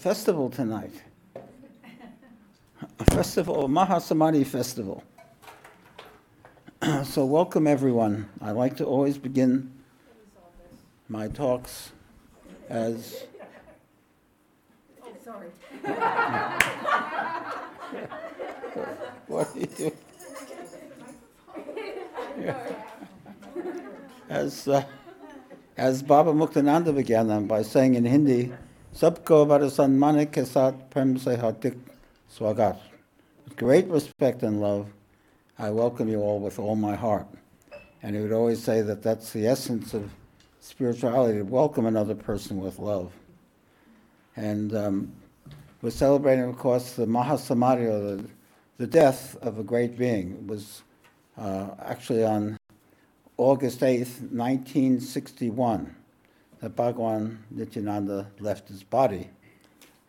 festival tonight. A festival, a Mahasamadhi festival. so, welcome everyone. I like to always begin my talks as. Oh, sorry. what you? As, uh, as Baba Muktananda began them by saying in Hindi, Sabko Varasanmane ke saath prem se hardik swagat. With great respect and love, I welcome you all with all my heart. And he would always say that that's the essence of spirituality, to welcome another person with love. And um, we're celebrating, of course, the Mahasamadhi, or the, the death of a great being. It was uh, actually on August 8th, 1961, that Bhagwan Nityananda left his body.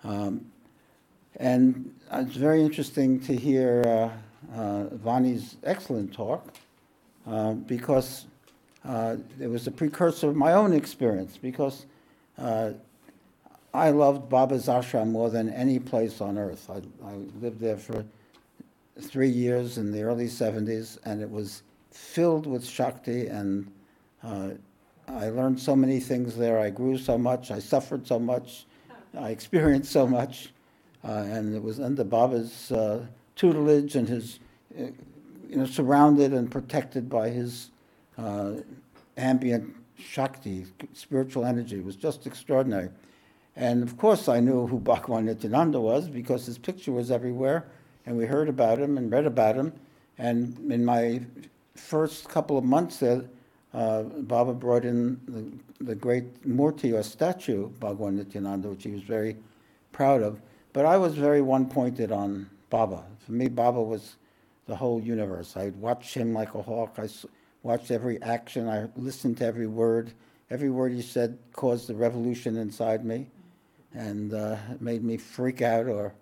Um, and it's very interesting to hear uh, uh, Vani's excellent talk uh, because uh, it was a precursor of my own experience because uh, I loved Baba's ashram more than any place on earth. I, I lived there for three years in the early 70s, and it was filled with Shakti, and uh, I learned so many things there. I grew so much, I suffered so much, I experienced so much, uh, and it was under Baba's uh, tutelage and his, uh, you know, surrounded and protected by his uh, ambient Shakti, spiritual energy. It was just extraordinary. And of course, I knew who Bhagwan Nityananda was because his picture was everywhere, and we heard about him and read about him. And in my first couple of months there, uh, Baba brought in the, the great Murti or statue, Bhagwan Nityananda, which he was very proud of. But I was very one pointed on Baba. For me, Baba was the whole universe. I watched him like a hawk. I watched every action. I listened to every word. Every word he said caused a revolution inside me and uh, made me freak out or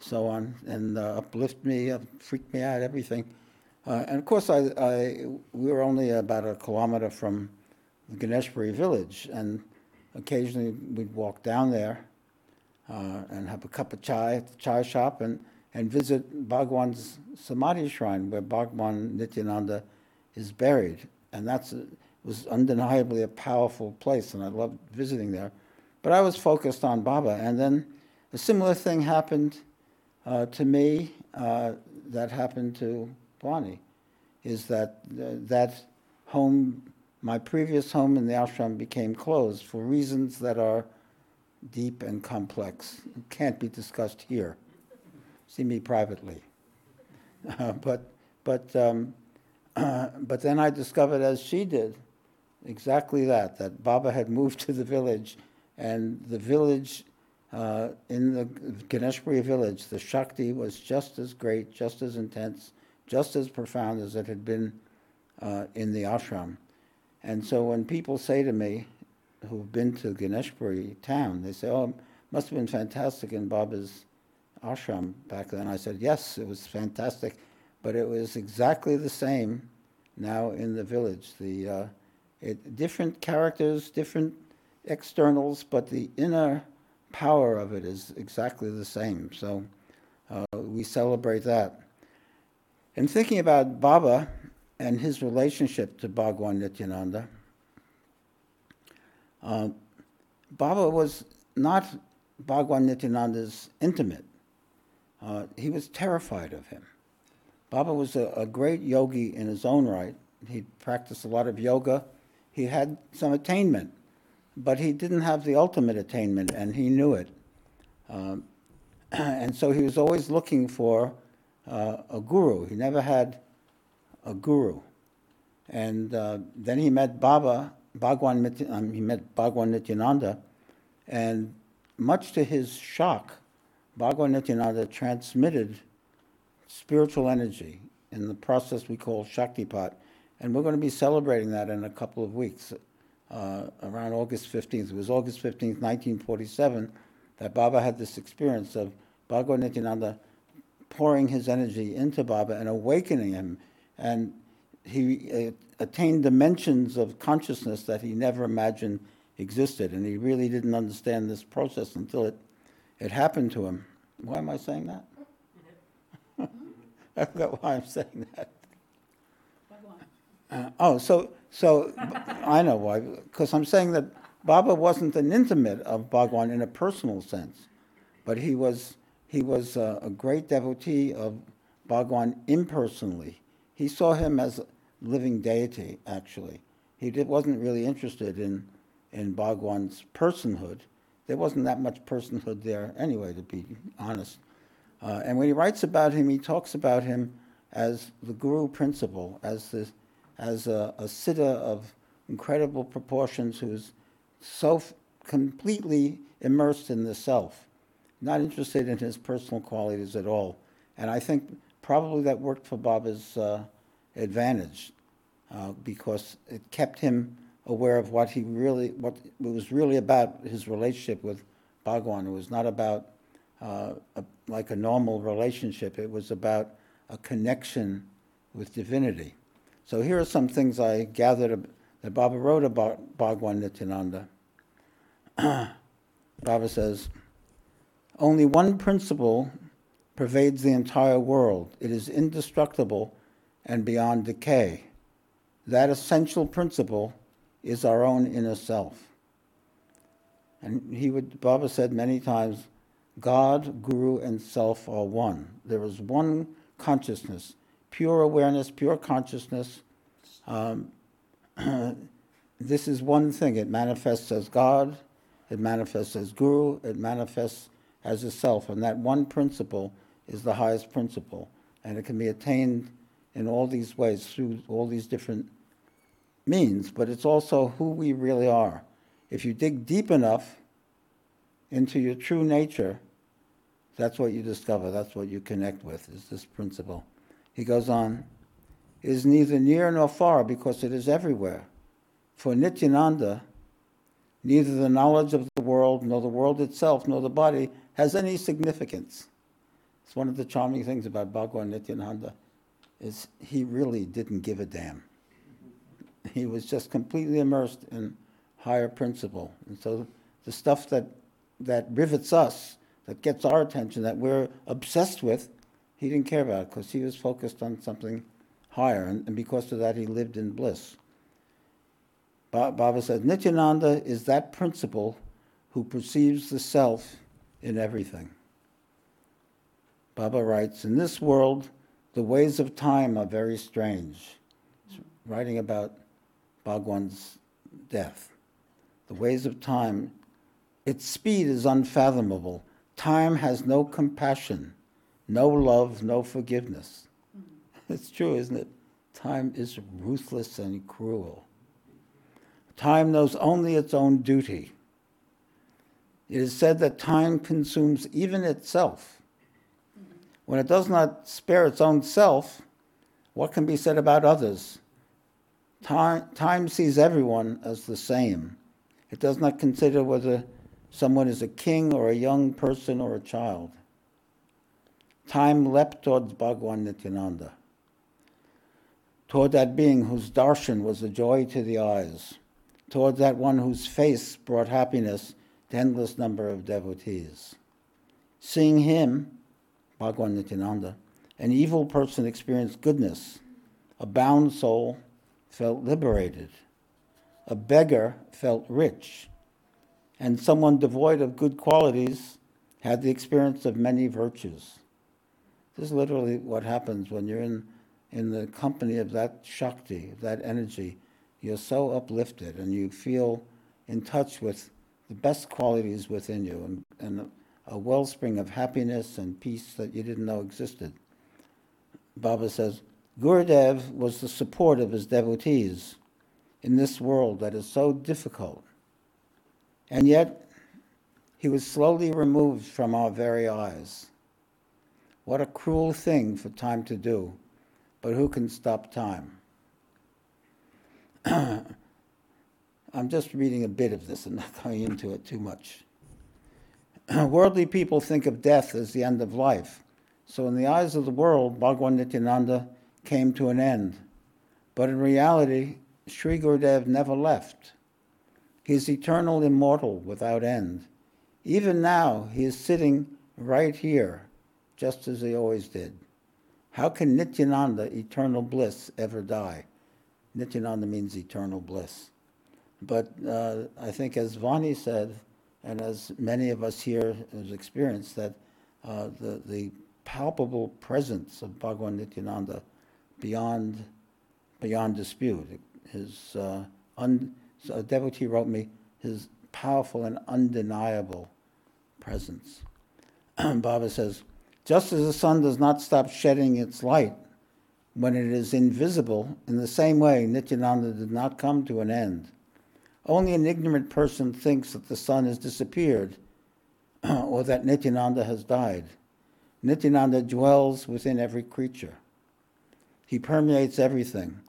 so on, and uh, uplift me, uh, freak me out, everything. Uh, and of course, I, I, we were only about a kilometer from the Ganeshpuri village, and occasionally we'd walk down there uh, and have a cup of chai at the chai shop and, and visit Bhagwan's Samadhi shrine where Bhagwan Nityananda is buried. And that was undeniably a powerful place, and I loved visiting there. But I was focused on Baba. And then a similar thing happened uh, to me uh, that happened to Is that uh, that home, my previous home in the ashram became closed for reasons that are deep and complex. can't be discussed here. See me privately. but but um, but then I discovered, as she did, exactly that, that Baba had moved to the village, and the village, uh, in the Ganeshpuri village, the Shakti was just as great, just as intense, just as profound as it had been uh, in the ashram. And so when people say to me, who've been to Ganeshpuri town, they say, oh, must have been fantastic in Baba's ashram back then. I said, yes, it was fantastic, but it was exactly the same now in the village. The uh, it, different characters, different externals, but the inner power of it is exactly the same. So uh, we celebrate that. In thinking about Baba and his relationship to Bhagwan Nityananda, uh, Baba was not Bhagwan Nityananda's intimate. Uh, he was terrified of him. Baba was a, a, great yogi in his own right. He practiced a lot of yoga. He had some attainment, but he didn't have the ultimate attainment, and he knew it. Um, and so he was always looking for uh, a guru. He never had a guru. And uh, then he met Baba, Bhagwan, um, he met Bhagwan Nityananda, and much to his shock, Bhagwan Nityananda transmitted spiritual energy in the process we call Shaktipat. And we're going to be celebrating that in a couple of weeks. uh, around August 15th. It was August 15th, 1947, that Baba had this experience of Bhagwan Nityananda pouring his energy into Baba and awakening him. And he uh, attained dimensions of consciousness that he never imagined existed. And he really didn't understand this process until it, it happened to him. Why am I saying that? I forgot why I'm saying that. Uh, oh, so so I know why. Because I'm saying that Baba wasn't an intimate of Bhagwan in a personal sense, but he was he was a, a great devotee of Bhagwan impersonally. He saw him as a living deity. Actually, he did, wasn't really interested in in Bhagwan's personhood. There wasn't that much personhood there anyway, to be honest. Uh, and when he writes about him, he talks about him as the guru principle, as, as a, a siddha of incredible proportions who's so f- completely immersed in the self, not interested in his personal qualities at all. And I think probably that worked for Baba's uh, advantage uh, because it kept him aware of what he really, what it was really about his relationship with Bhagwan. It was not about uh, a, like a normal relationship. It was about a connection with divinity. So here are some things I gathered that Baba wrote about Bhagwan Nityananda. Baba says, only one principle pervades the entire world. It is indestructible and beyond decay. That essential principle is our own inner self. And he would, Baba said many times, God, Guru, and Self are one. There is one consciousness, pure awareness, pure consciousness. Um, this is one thing. It manifests as God, it manifests as Guru, it manifests as a self. And that one principle is the highest principle. And it can be attained in all these ways through all these different means, but it's also who we really are. If you dig deep enough into your true nature, that's what you discover, that's what you connect with, is this principle. He goes on, is neither near nor far because it is everywhere. For Nityananda, neither the knowledge of the world, nor the world itself, nor the body has any significance. It's one of the charming things about Bhagwan Nityananda, is he really didn't give a damn he was just completely immersed in higher principle. And so the stuff that, that rivets us, that gets our attention, that we're obsessed with, he didn't care about because he was focused on something higher. And, and, because of that, he lived in bliss. Ba- Baba says Nityananda is that principle who perceives the self in everything. Baba writes In this world, the ways of time are very strange. He's writing about Bhagwan's death. The ways of time, its speed is unfathomable. Time has no compassion, no love, no forgiveness. Mm-hmm. It's true, isn't it? Time is ruthless and cruel. Time knows only its own duty. It is said that time consumes even itself. When it does not spare its own self, what can be said about others? Time, time sees everyone as the same. It does not consider whether someone is a king or a young person or a child. Time leapt towards Bhagwan Nityananda, toward that being whose darshan was a joy to the eyes, toward that one whose face brought happiness to endless number of devotees. Seeing him, Bhagwan Nityananda, an evil person experienced goodness, a bound soul felt liberated. A beggar felt rich. And someone devoid of good qualities had the experience of many virtues. This is literally what happens when you're in, in the company of that Shakti, that energy. You're so uplifted and you feel in touch with the best qualities within you and, and a wellspring of happiness and peace that you didn't know existed. Baba says, Gurudev was the support of his devotees in this world that is so difficult. And yet, he was slowly removed from our very eyes. What a cruel thing for time to do, but who can stop time? I'm just reading a bit of this and not going into it too much. Worldly people think of death as the end of life. So, in the eyes of the world, Bhagwan Nityananda came to an end. But in reality, Sri Gurudev never left. He is eternal, immortal, without end. Even now, he is sitting right here, just as he always did. How can Nityananda, eternal bliss, ever die? Nityananda means eternal bliss. But uh, I think, as Vani said, and as many of us here have experienced, that uh, the, the palpable presence of Bhagavan Nityananda beyond, beyond dispute. His uh, un, a devotee wrote me his powerful and undeniable presence. Baba says, just as the sun does not stop shedding its light when it is invisible, in the same way, Nityananda did not come to an end. Only an ignorant person thinks that the sun has disappeared or that Nityananda has died. Nityananda dwells within every creature. He permeates everything.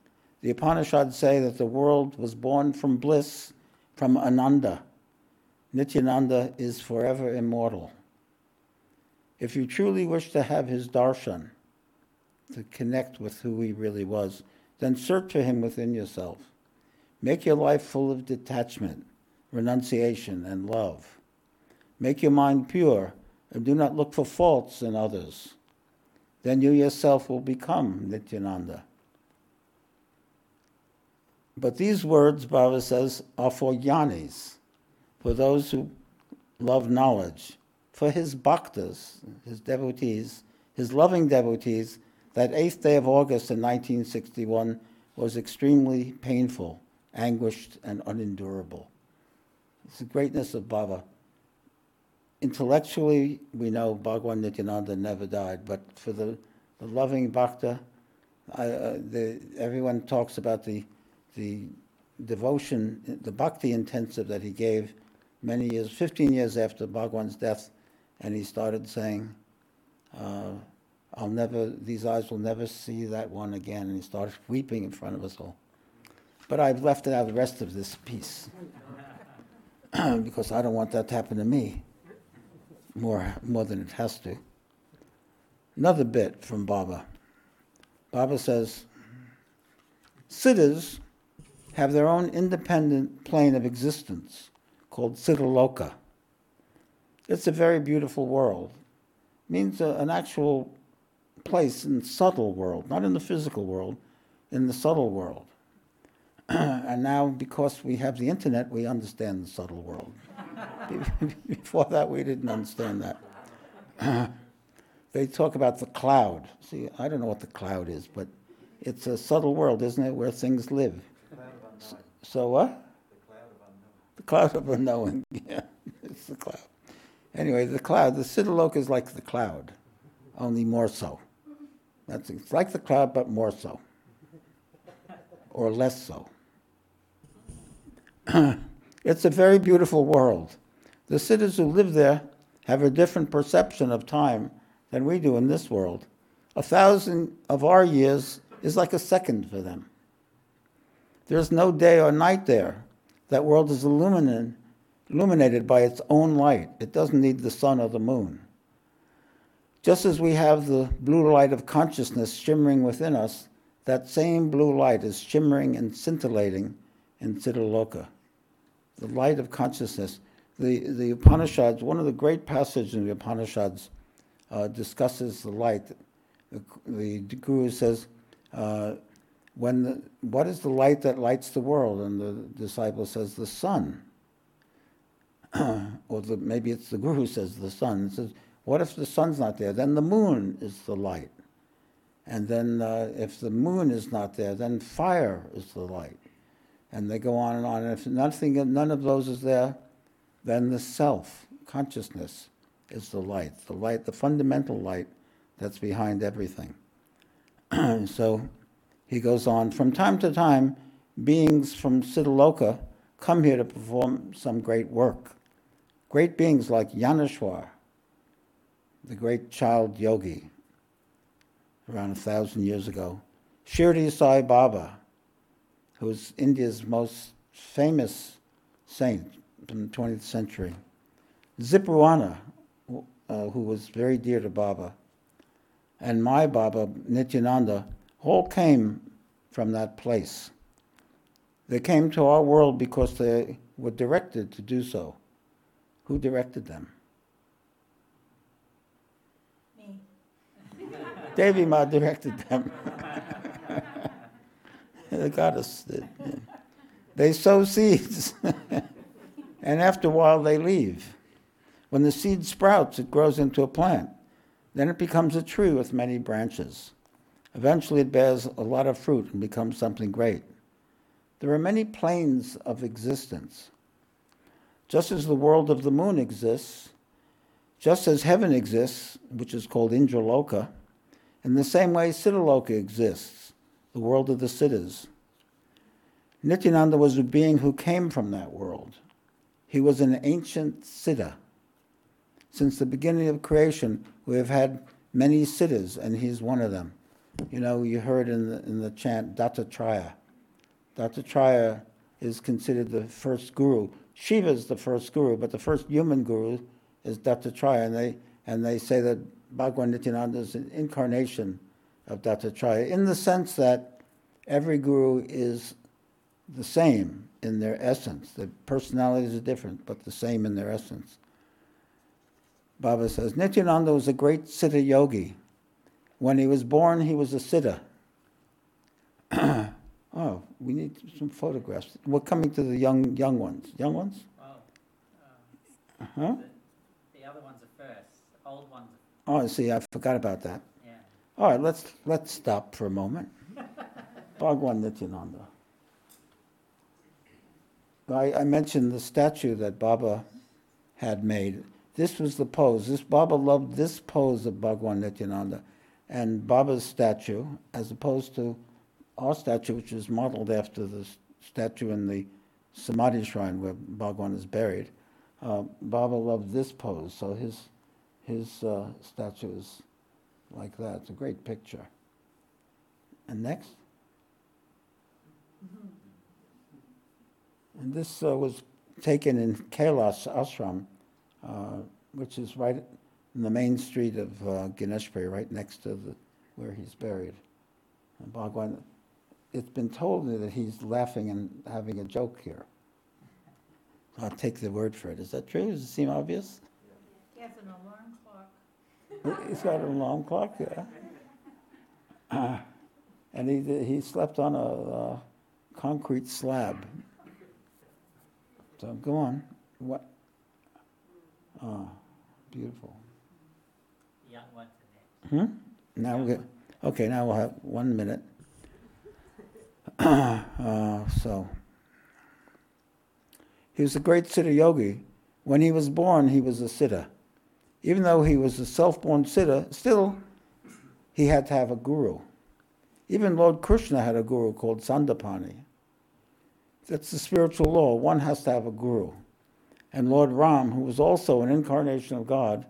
The Upanishads say that the world was born from bliss, from Ananda. Nityananda is forever immortal. If you truly wish to have his darshan, to connect with who he really was, then search for him within yourself. Make your life full of detachment, renunciation, and love. Make your mind pure and do not look for faults in others. Then you yourself will become Nityananda. But these words, Baba says, are for jnanis, for those who love knowledge, for his bhaktas, his devotees, his loving devotees. That eighth day of August in 1961 was extremely painful, anguished, and unendurable. It's the greatness of Baba intellectually, we know Bhagwan Nityananda never died, but for the, the loving bhakta, I, uh, the, everyone talks about the, the devotion, the bhakti intensive that he gave many years, 15 years after Bhagwan's death, and he started saying, uh, I'll never, these eyes will never see that one again, and he started weeping in front of us all. But I've left out the rest of this piece because I don't want that to happen to me more, more than it has to. Another bit from Baba. Baba says, Siddhas have their own independent plane of existence called Siddhaloka. It's a very beautiful world. It means a, an actual place in the subtle world, not in the physical world, in the subtle world. and now, because we have the internet, we understand the subtle world. Before that, we didn't understand that. they talk about the cloud. See, I don't know what the cloud is, but it's a subtle world, isn't it, where things live. So, so what? The cloud of unknowing. The cloud of unknowing, yeah, it's the cloud. Anyway, the cloud, the Siddhaloka is like the cloud, only more so. That's it's like the cloud, but more so, or less so. It's a very beautiful world. The citizens who live there have a different perception of time than we do in this world. A thousand of our years is like a second for them. There's no day or night there. That world is illuminated by its own light. It doesn't need the sun or the moon. Just as we have the blue light of consciousness shimmering within us, that same blue light is shimmering and scintillating in Siddhaloka the light of consciousness. The, the Upanishads, one of the great passages in the Upanishads uh, discusses the light. The, the Guru says, uh, when the, what is the light that lights the world? And the disciple says, the sun. or the, maybe it's the Guru who says the sun. It says, what if the sun's not there? Then the moon is the light. And then uh, if the moon is not there, then fire is the light and they go on and on. And if nothing, none of those is there, then the self consciousness is the light, the light, the fundamental light that's behind everything. so he goes on. From time to time, beings from Siddhaloka come here to perform some great work. Great beings like Jnaneshwar, the great child yogi, around a thousand years ago. Shirdi Sai Baba, who's India's most famous saint from the 20th century. Zipruanna, uh, who was very dear to Baba, and my Baba, Nityananda, all came from that place. They came to our world because they were directed to do so. Who directed them? Devi Ma directed them. the goddess did. They sow seeds, and after a while they leave. When the seed sprouts, it grows into a plant. Then it becomes a tree with many branches. Eventually, it bears a lot of fruit and becomes something great. There are many planes of existence. Just as the world of the moon exists, just as heaven exists, which is called Indraloka, in the same way Siddhaloka exists, the world of the Siddhas. Nityananda was a being who came from that world. He was an ancient Siddha. Since the beginning of creation, we have had many Siddhas, and he's one of them. You know, you heard in the, in the chant Dattatreya. Dattatreya is considered the first guru. Shiva is the first guru, but the first human guru is Dattatreya, and they, and they say that Bhagwan Nityananda is an incarnation of Dattatreya, in the sense that every guru is the same in their essence. The personalities are different, but the same in their essence. Baba says, Nityananda was a great Siddha yogi. When he was born, he was a Siddha. oh, we need some photographs. We're coming to the young young ones. Young ones? Well, um, Huh? the, the other ones are first. The old ones Oh, see, I forgot about that. yeah. All right, let's let's stop for a moment. Bhagwan Nityananda. I, I mentioned the statue that Baba had made. This was the pose. This Baba loved this pose of Bhagwan Nityananda, and Baba's statue, as opposed to our statue, which is modeled after the statue in the Samadhi shrine where Bhagwan is buried. Uh, Baba loved this pose, so his his uh, statue is like that. It's a great picture. And next. And this uh, was taken in Kailash Ashram, uh, which is right in the main street of uh, Ganeshpuri, right next to the, where he's buried. And Bhagwan, it's been told me that he's laughing and having a joke here. I'll take the word for it. Is that true? Does it seem obvious? He has an alarm clock. He's got an alarm clock, yeah. Uh, and he, he slept on a, uh concrete slab. So go on. What? Oh, beautiful. The young ones next. Hmm? Now we get, okay, now we'll have one minute. uh, so, he was a great Siddha yogi. When he was born, he was a Siddha. Even though he was a self born Siddha, still, he had to have a guru. Even Lord Krishna had a guru called Sandipani. That's the spiritual law. One has to have a guru. And Lord Ram, who was also an incarnation of God,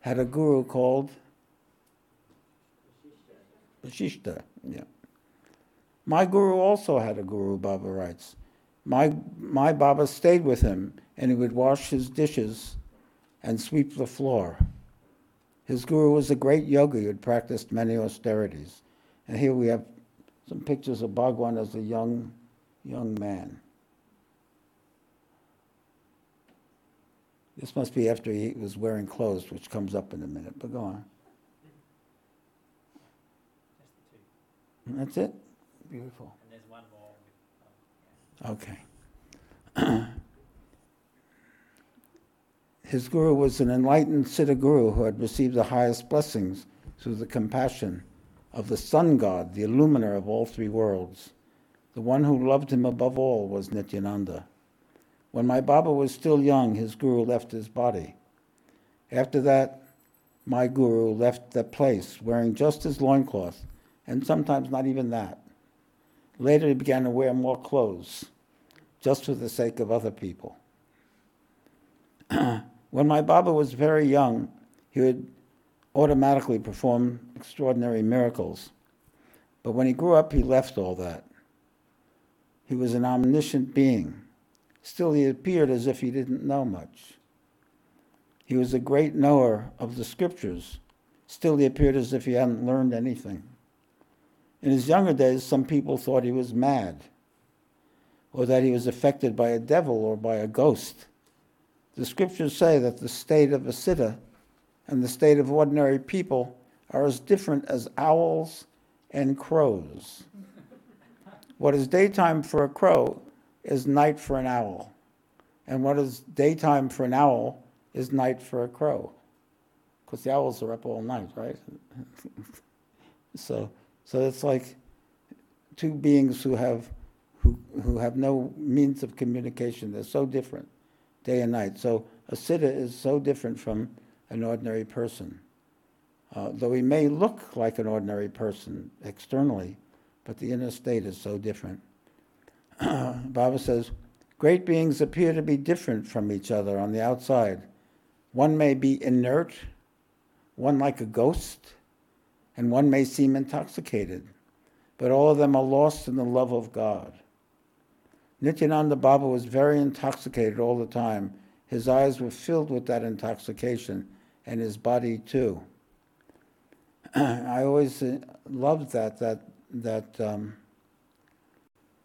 had a guru called Vashishta. Yeah. My guru also had a guru, Baba writes. My, my Baba stayed with him, and he would wash his dishes and sweep the floor. His guru was a great yogi who had practiced many austerities. And here we have some pictures of Bhagwan as a young, young man. This must be after he was wearing clothes, which comes up in a minute, but go on. Just the two. That's it? Beautiful. And um, there's one more with, um, yeah. Okay. His guru was an enlightened Siddha guru who had received the highest blessings through the compassion of the sun god, the illuminer of all three worlds. The one who loved him above all was Nityananda. When my Baba was still young, his guru left his body. After that, my guru left the place wearing just his loincloth, and sometimes not even that. Later, he began to wear more clothes, just for the sake of other people. when my Baba was very young, he would automatically perform extraordinary miracles. But when he grew up, he left all that. He was an omniscient being. Still, he appeared as if he didn't know much. He was a great knower of the scriptures. Still, he appeared as if he hadn't learned anything. In his younger days, some people thought he was mad, or that he was affected by a devil or by a ghost. The scriptures say that the state of a siddha and the state of ordinary people are as different as owls and crows. What is daytime for a crow is night for an owl. And what is daytime for an owl is night for a crow. Because the owls are up all night, right? so, so it's like two beings who have, who, who have no means of communication. They're so different, day and night. So a siddha is so different from an ordinary person. Uh, though he may look like an ordinary person externally, but the inner state is so different. Baba says, great beings appear to be different from each other on the outside. One may be inert, one like a ghost, and one may seem intoxicated, but all of them are lost in the love of God. Nityananda Baba was very intoxicated all the time. His eyes were filled with that intoxication, and his body too. I always uh, loved that that that um,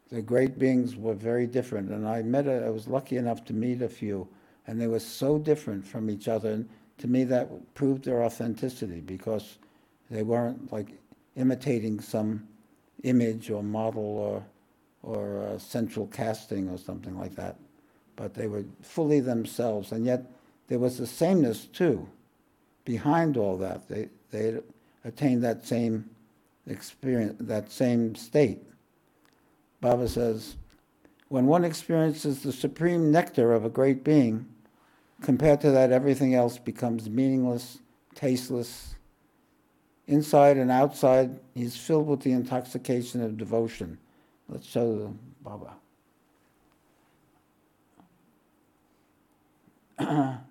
the great beings were very different, and I met a, I was lucky enough to meet a few, and they were so different from each other. And to me, that proved their authenticity because they weren't like imitating some image or model or or central casting or something like that, but they were fully themselves, and yet there was a sameness too behind all that. They they attained that same experience, that same state. Baba says, when one experiences the supreme nectar of a great being, compared to that, everything else becomes meaningless, tasteless. Inside and outside, he's filled with the intoxication of devotion. Let's show the Baba.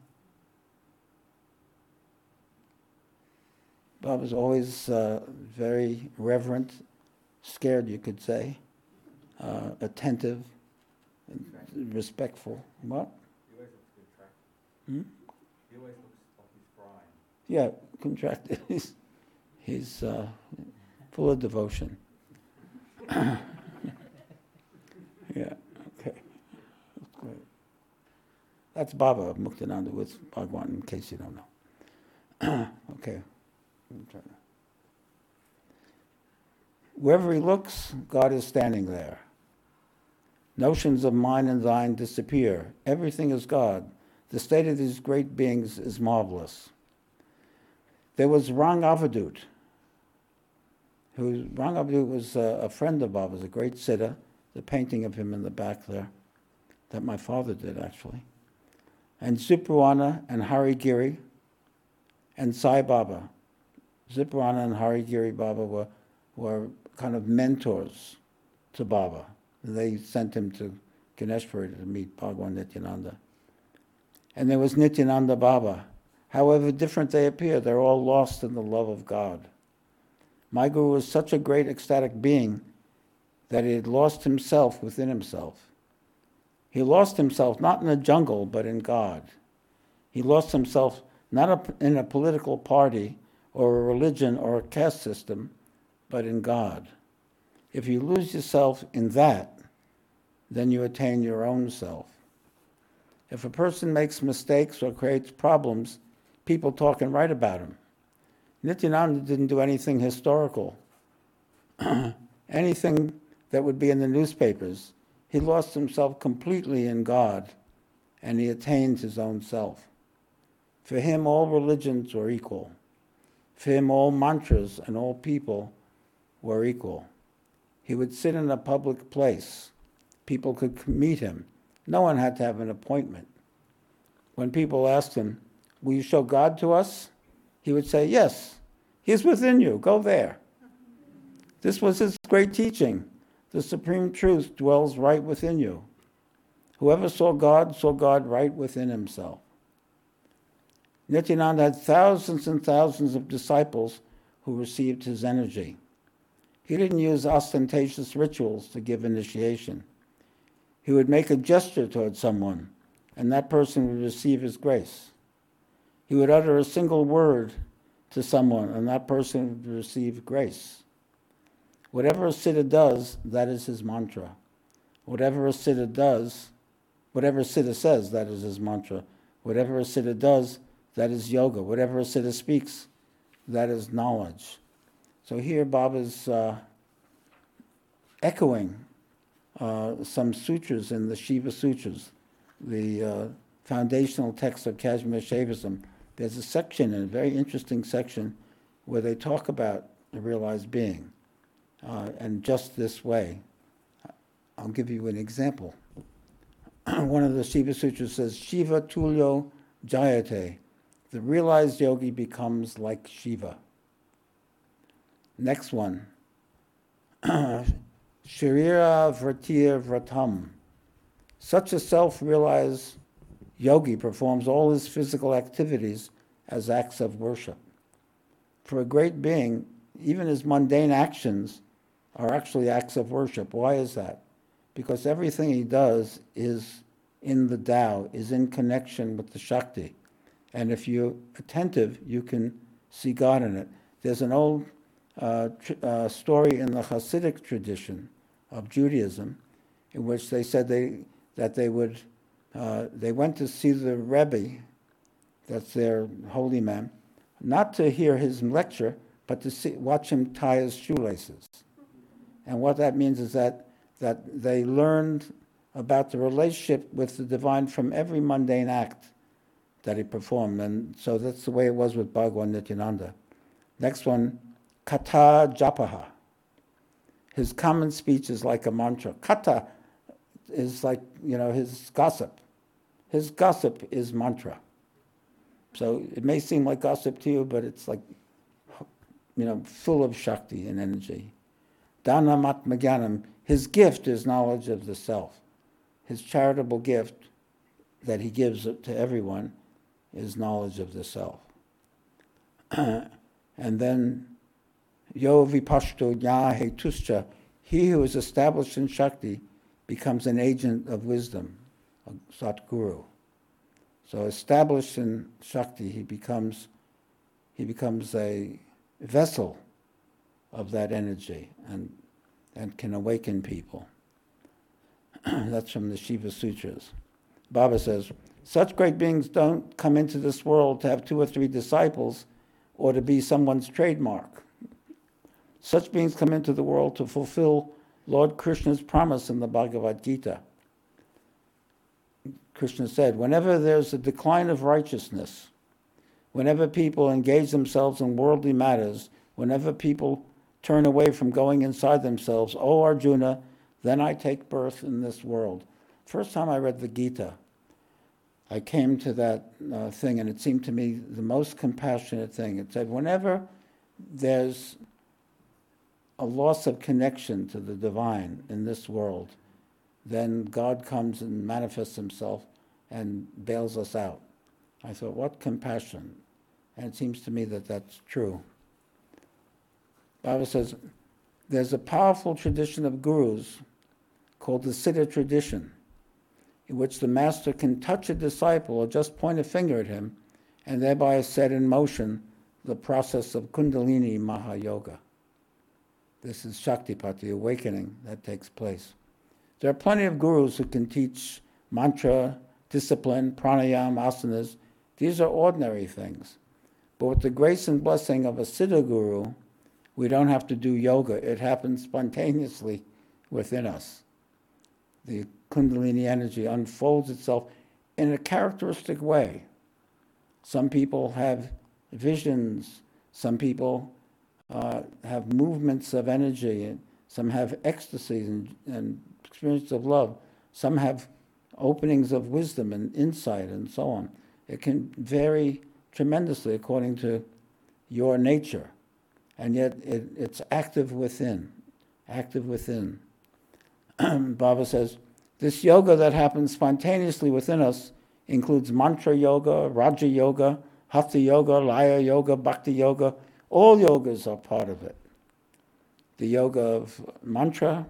Bob was always uh, very reverent, scared, you could say, uh, attentive, and respectful. What? He always looks contracted. Hmm? He always looks like he's crying. Yeah, contracted. he's he's uh, full of devotion. yeah, okay. That's great. That's Baba Muktananda with Bhagwan, in case you don't know. okay. Wherever he looks, God is standing there. Notions of mine and thine disappear. Everything is God. The state of these great beings is marvelous. There was Rang Avadut, who Rang Avadut was a, a friend of Baba's, a great siddha. The painting of him in the back there, that my father did actually. And Zipruanna and Hari Giri and Sai Baba. Zipruanna and Hari Giri Baba were, were kind of mentors to Baba. They sent him to Ganeshpuri to meet Bhagwan Nityananda. And there was Nityananda Baba. However different they appear, they're all lost in the love of God. My Guru was such a great ecstatic being that he had lost himself within himself. He lost himself not in the jungle, but in God. He lost himself not in a political party or a religion or a caste system, but in God. If you lose yourself in that, then you attain your own self. If a person makes mistakes or creates problems, people talk and write about him. Nityananda didn't do anything historical, anything that would be in the newspapers. He lost himself completely in God and he attained his own self. For him, all religions were equal. For him, all mantras and all people were equal. He would sit in a public place. People could meet him. No one had to have an appointment. When people asked him, Will you show God to us? He would say, Yes, He's within you. Go there. This was his great teaching. The supreme truth dwells right within you. Whoever saw God saw God right within himself. Nityananda had thousands and thousands of disciples who received his energy. He didn't use ostentatious rituals to give initiation. He would make a gesture towards someone, and that person would receive his grace. He would utter a single word to someone, and that person would receive grace. Whatever a siddha does, that is his mantra. Whatever a siddha does, whatever a siddha says, that is his mantra. Whatever a siddha does, that is yoga. Whatever a siddha speaks, that is knowledge. So here Baba's uh, echoing uh, some sutras in the Shiva Sutras, the uh, foundational text of Kashmir Shaivism. There's a section, a very interesting section, where they talk about the realized being, uh, and just this way. I'll give you an example. One of the Shiva Sutras says, Shiva Tulyo Jayate. The realized yogi becomes like Shiva. Next one. Sharira Vratir Vratam. Such a self realized yogi performs all his physical activities as acts of worship. For a great being, even his mundane actions are actually acts of worship. Why is that? Because everything he does is in the Tao, is in connection with the Shakti. And if you're attentive, you can see God in it. There's an old uh, tr- uh, story in the Hasidic tradition of Judaism in which they said they, that they would, uh, they went to see the Rebbe, that's their holy man, not to hear his lecture, but to see, watch him tie his shoelaces. And what that means is that, that they learned about the relationship with the divine from every mundane act that he performed. And so that's the way it was with Bhagwan Nityananda. Next one, Kata Japaha. His common speech is like a mantra. Kata is like, you know, his gossip. His gossip is mantra. So it may seem like gossip to you, but it's like, you know, full of Shakti and energy. Dhanamat Magyanam, his gift is knowledge of the self. His charitable gift that he gives to everyone is knowledge of the self. and then Yo vipashto jna hetuscha, he who is established in Shakti becomes an agent of wisdom, a Satguru. So established in Shakti, he becomes, he becomes a vessel of that energy and, and can awaken people. That's from the Shiva Sutras. Baba says, such great beings don't come into this world to have two or three disciples or to be someone's trademark. Such beings come into the world to fulfill Lord Krishna's promise in the Bhagavad Gita. Krishna said, whenever there's a decline of righteousness, whenever people engage themselves in worldly matters, whenever people turn away from going inside themselves, O Arjuna, then I take birth in this world. First time I read the Gita, I came to that uh, thing, and it seemed to me the most compassionate thing. It said, whenever there's a loss of connection to the divine in this world, then God comes and manifests himself and bails us out. I thought, what compassion. And it seems to me that that's true. Baba says, there's a powerful tradition of gurus called the Siddha tradition, in which the master can touch a disciple or just point a finger at him and thereby set in motion the process of Kundalini Mahayoga. This is Shaktipat, the awakening that takes place. There are plenty of gurus who can teach mantra, discipline, pranayam, asanas. These are ordinary things. But with the grace and blessing of a Siddha guru, we don't have to do yoga. It happens spontaneously within us. The Kundalini energy unfolds itself in a characteristic way. Some people have visions, some people uh, have movements of energy, some have ecstasies and, and experience of love, some have openings of wisdom and insight and so on. It can vary tremendously according to your nature, and yet it, it's active within, active within. Baba says, this yoga that happens spontaneously within us includes mantra yoga, raja yoga, hatha yoga, laya yoga, bhakti yoga, all yogas are part of it. The yoga of mantra,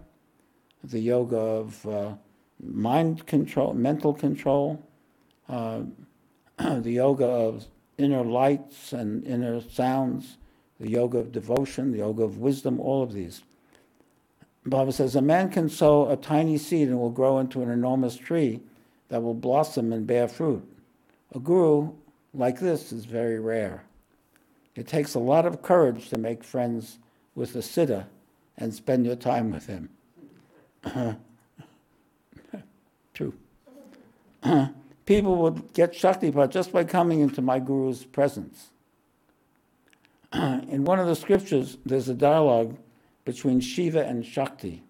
the yoga of uh, mind control, mental control, uh, the yoga of inner lights and inner sounds, the yoga of devotion, the yoga of wisdom, all of these. Baba says a man can sow a tiny seed and will grow into an enormous tree that will blossom and bear fruit. A guru like this is very rare. It takes a lot of courage to make friends with a siddha and spend your time with him. True. People would get Shaktipat just by coming into my guru's presence. In one of the scriptures, there's a dialogue between Shiva and Shakti,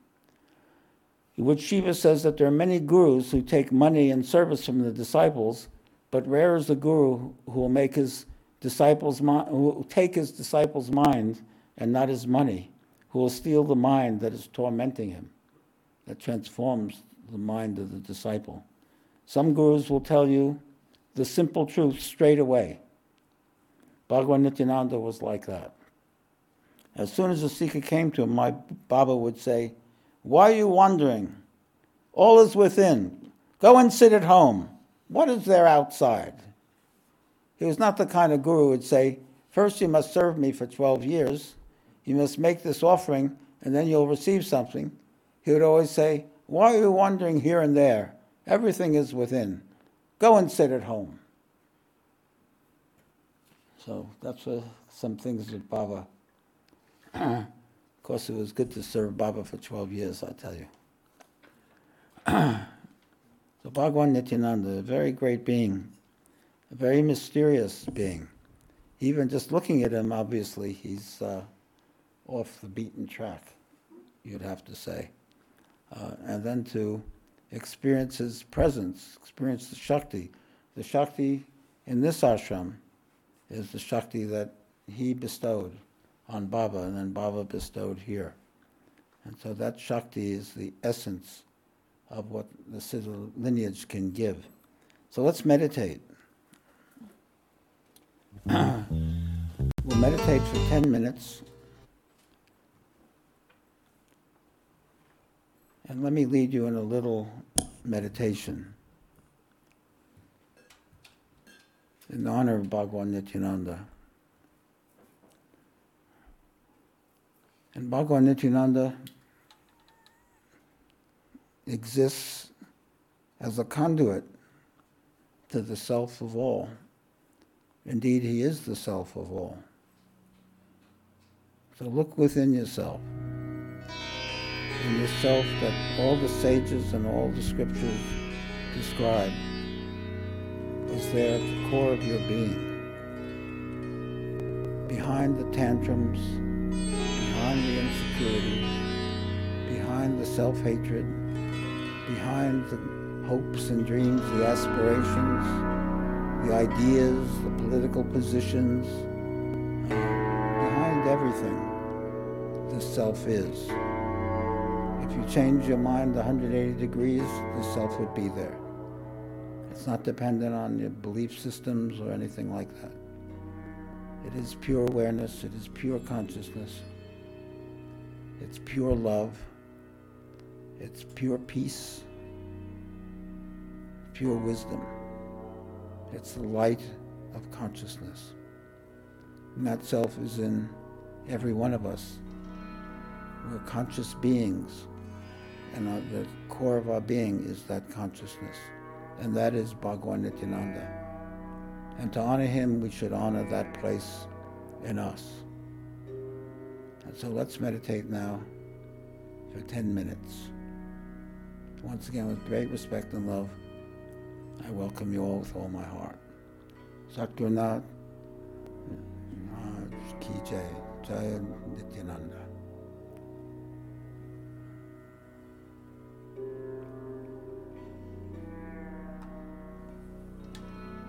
in which Shiva says that there are many gurus who take money and service from the disciples, but rare is the guru who will make his disciples who will take his disciples' mind and not his money, who will steal the mind that is tormenting him, that transforms the mind of the disciple. Some gurus will tell you the simple truth straight away. Bhagavan Nityananda was like that. As soon as the seeker came to him, my Baba would say, Why are you wandering? All is within. Go and sit at home. What is there outside? He was not the kind of guru who would say, First you must serve me for 12 years, you must make this offering, and then you'll receive something. He would always say, Why are you wandering here and there? Everything is within. Go and sit at home. So that's uh, some things that Baba. of course, it was good to serve Baba for 12 years, I tell you. so Bhagwan Nityananda, a very great being, a very mysterious being. Even just looking at him, obviously, he's uh, off the beaten track, you'd have to say. Uh, and then to experience his presence, experience the Shakti. The Shakti in this ashram is the Shakti that he bestowed on Baba and then Baba bestowed here. And so that Shakti is the essence of what the Siddha lineage can give. So let's meditate. we'll meditate for 10 minutes. And let me lead you in a little meditation in honor of Bhagwan Nityananda. And Bhagwan Nityananda exists as a conduit to the self of all. Indeed, he is the self of all. So look within yourself in yourself that all the sages and all the scriptures describe is there at the core of your being. Behind the tantrums, behind the insecurity, behind the self-hatred, behind the hopes and dreams, the aspirations, the ideas, the political positions, behind everything, the self is. If you change your mind 180 degrees, the self would be there. It's not dependent on your belief systems or anything like that. It is pure awareness, it is pure consciousness, it's pure love, it's pure peace, pure wisdom. It's the light of consciousness. And that self is in every one of us. We're conscious beings and the core of our being is that consciousness, and that is Bhagwan Nityananda. And to honor him, we should honor that place in us. And so let's meditate now for 10 minutes. Once again, with great respect and love, I welcome you all with all my heart. Sadgurunath, Ki Jai, Jaya Nityananda.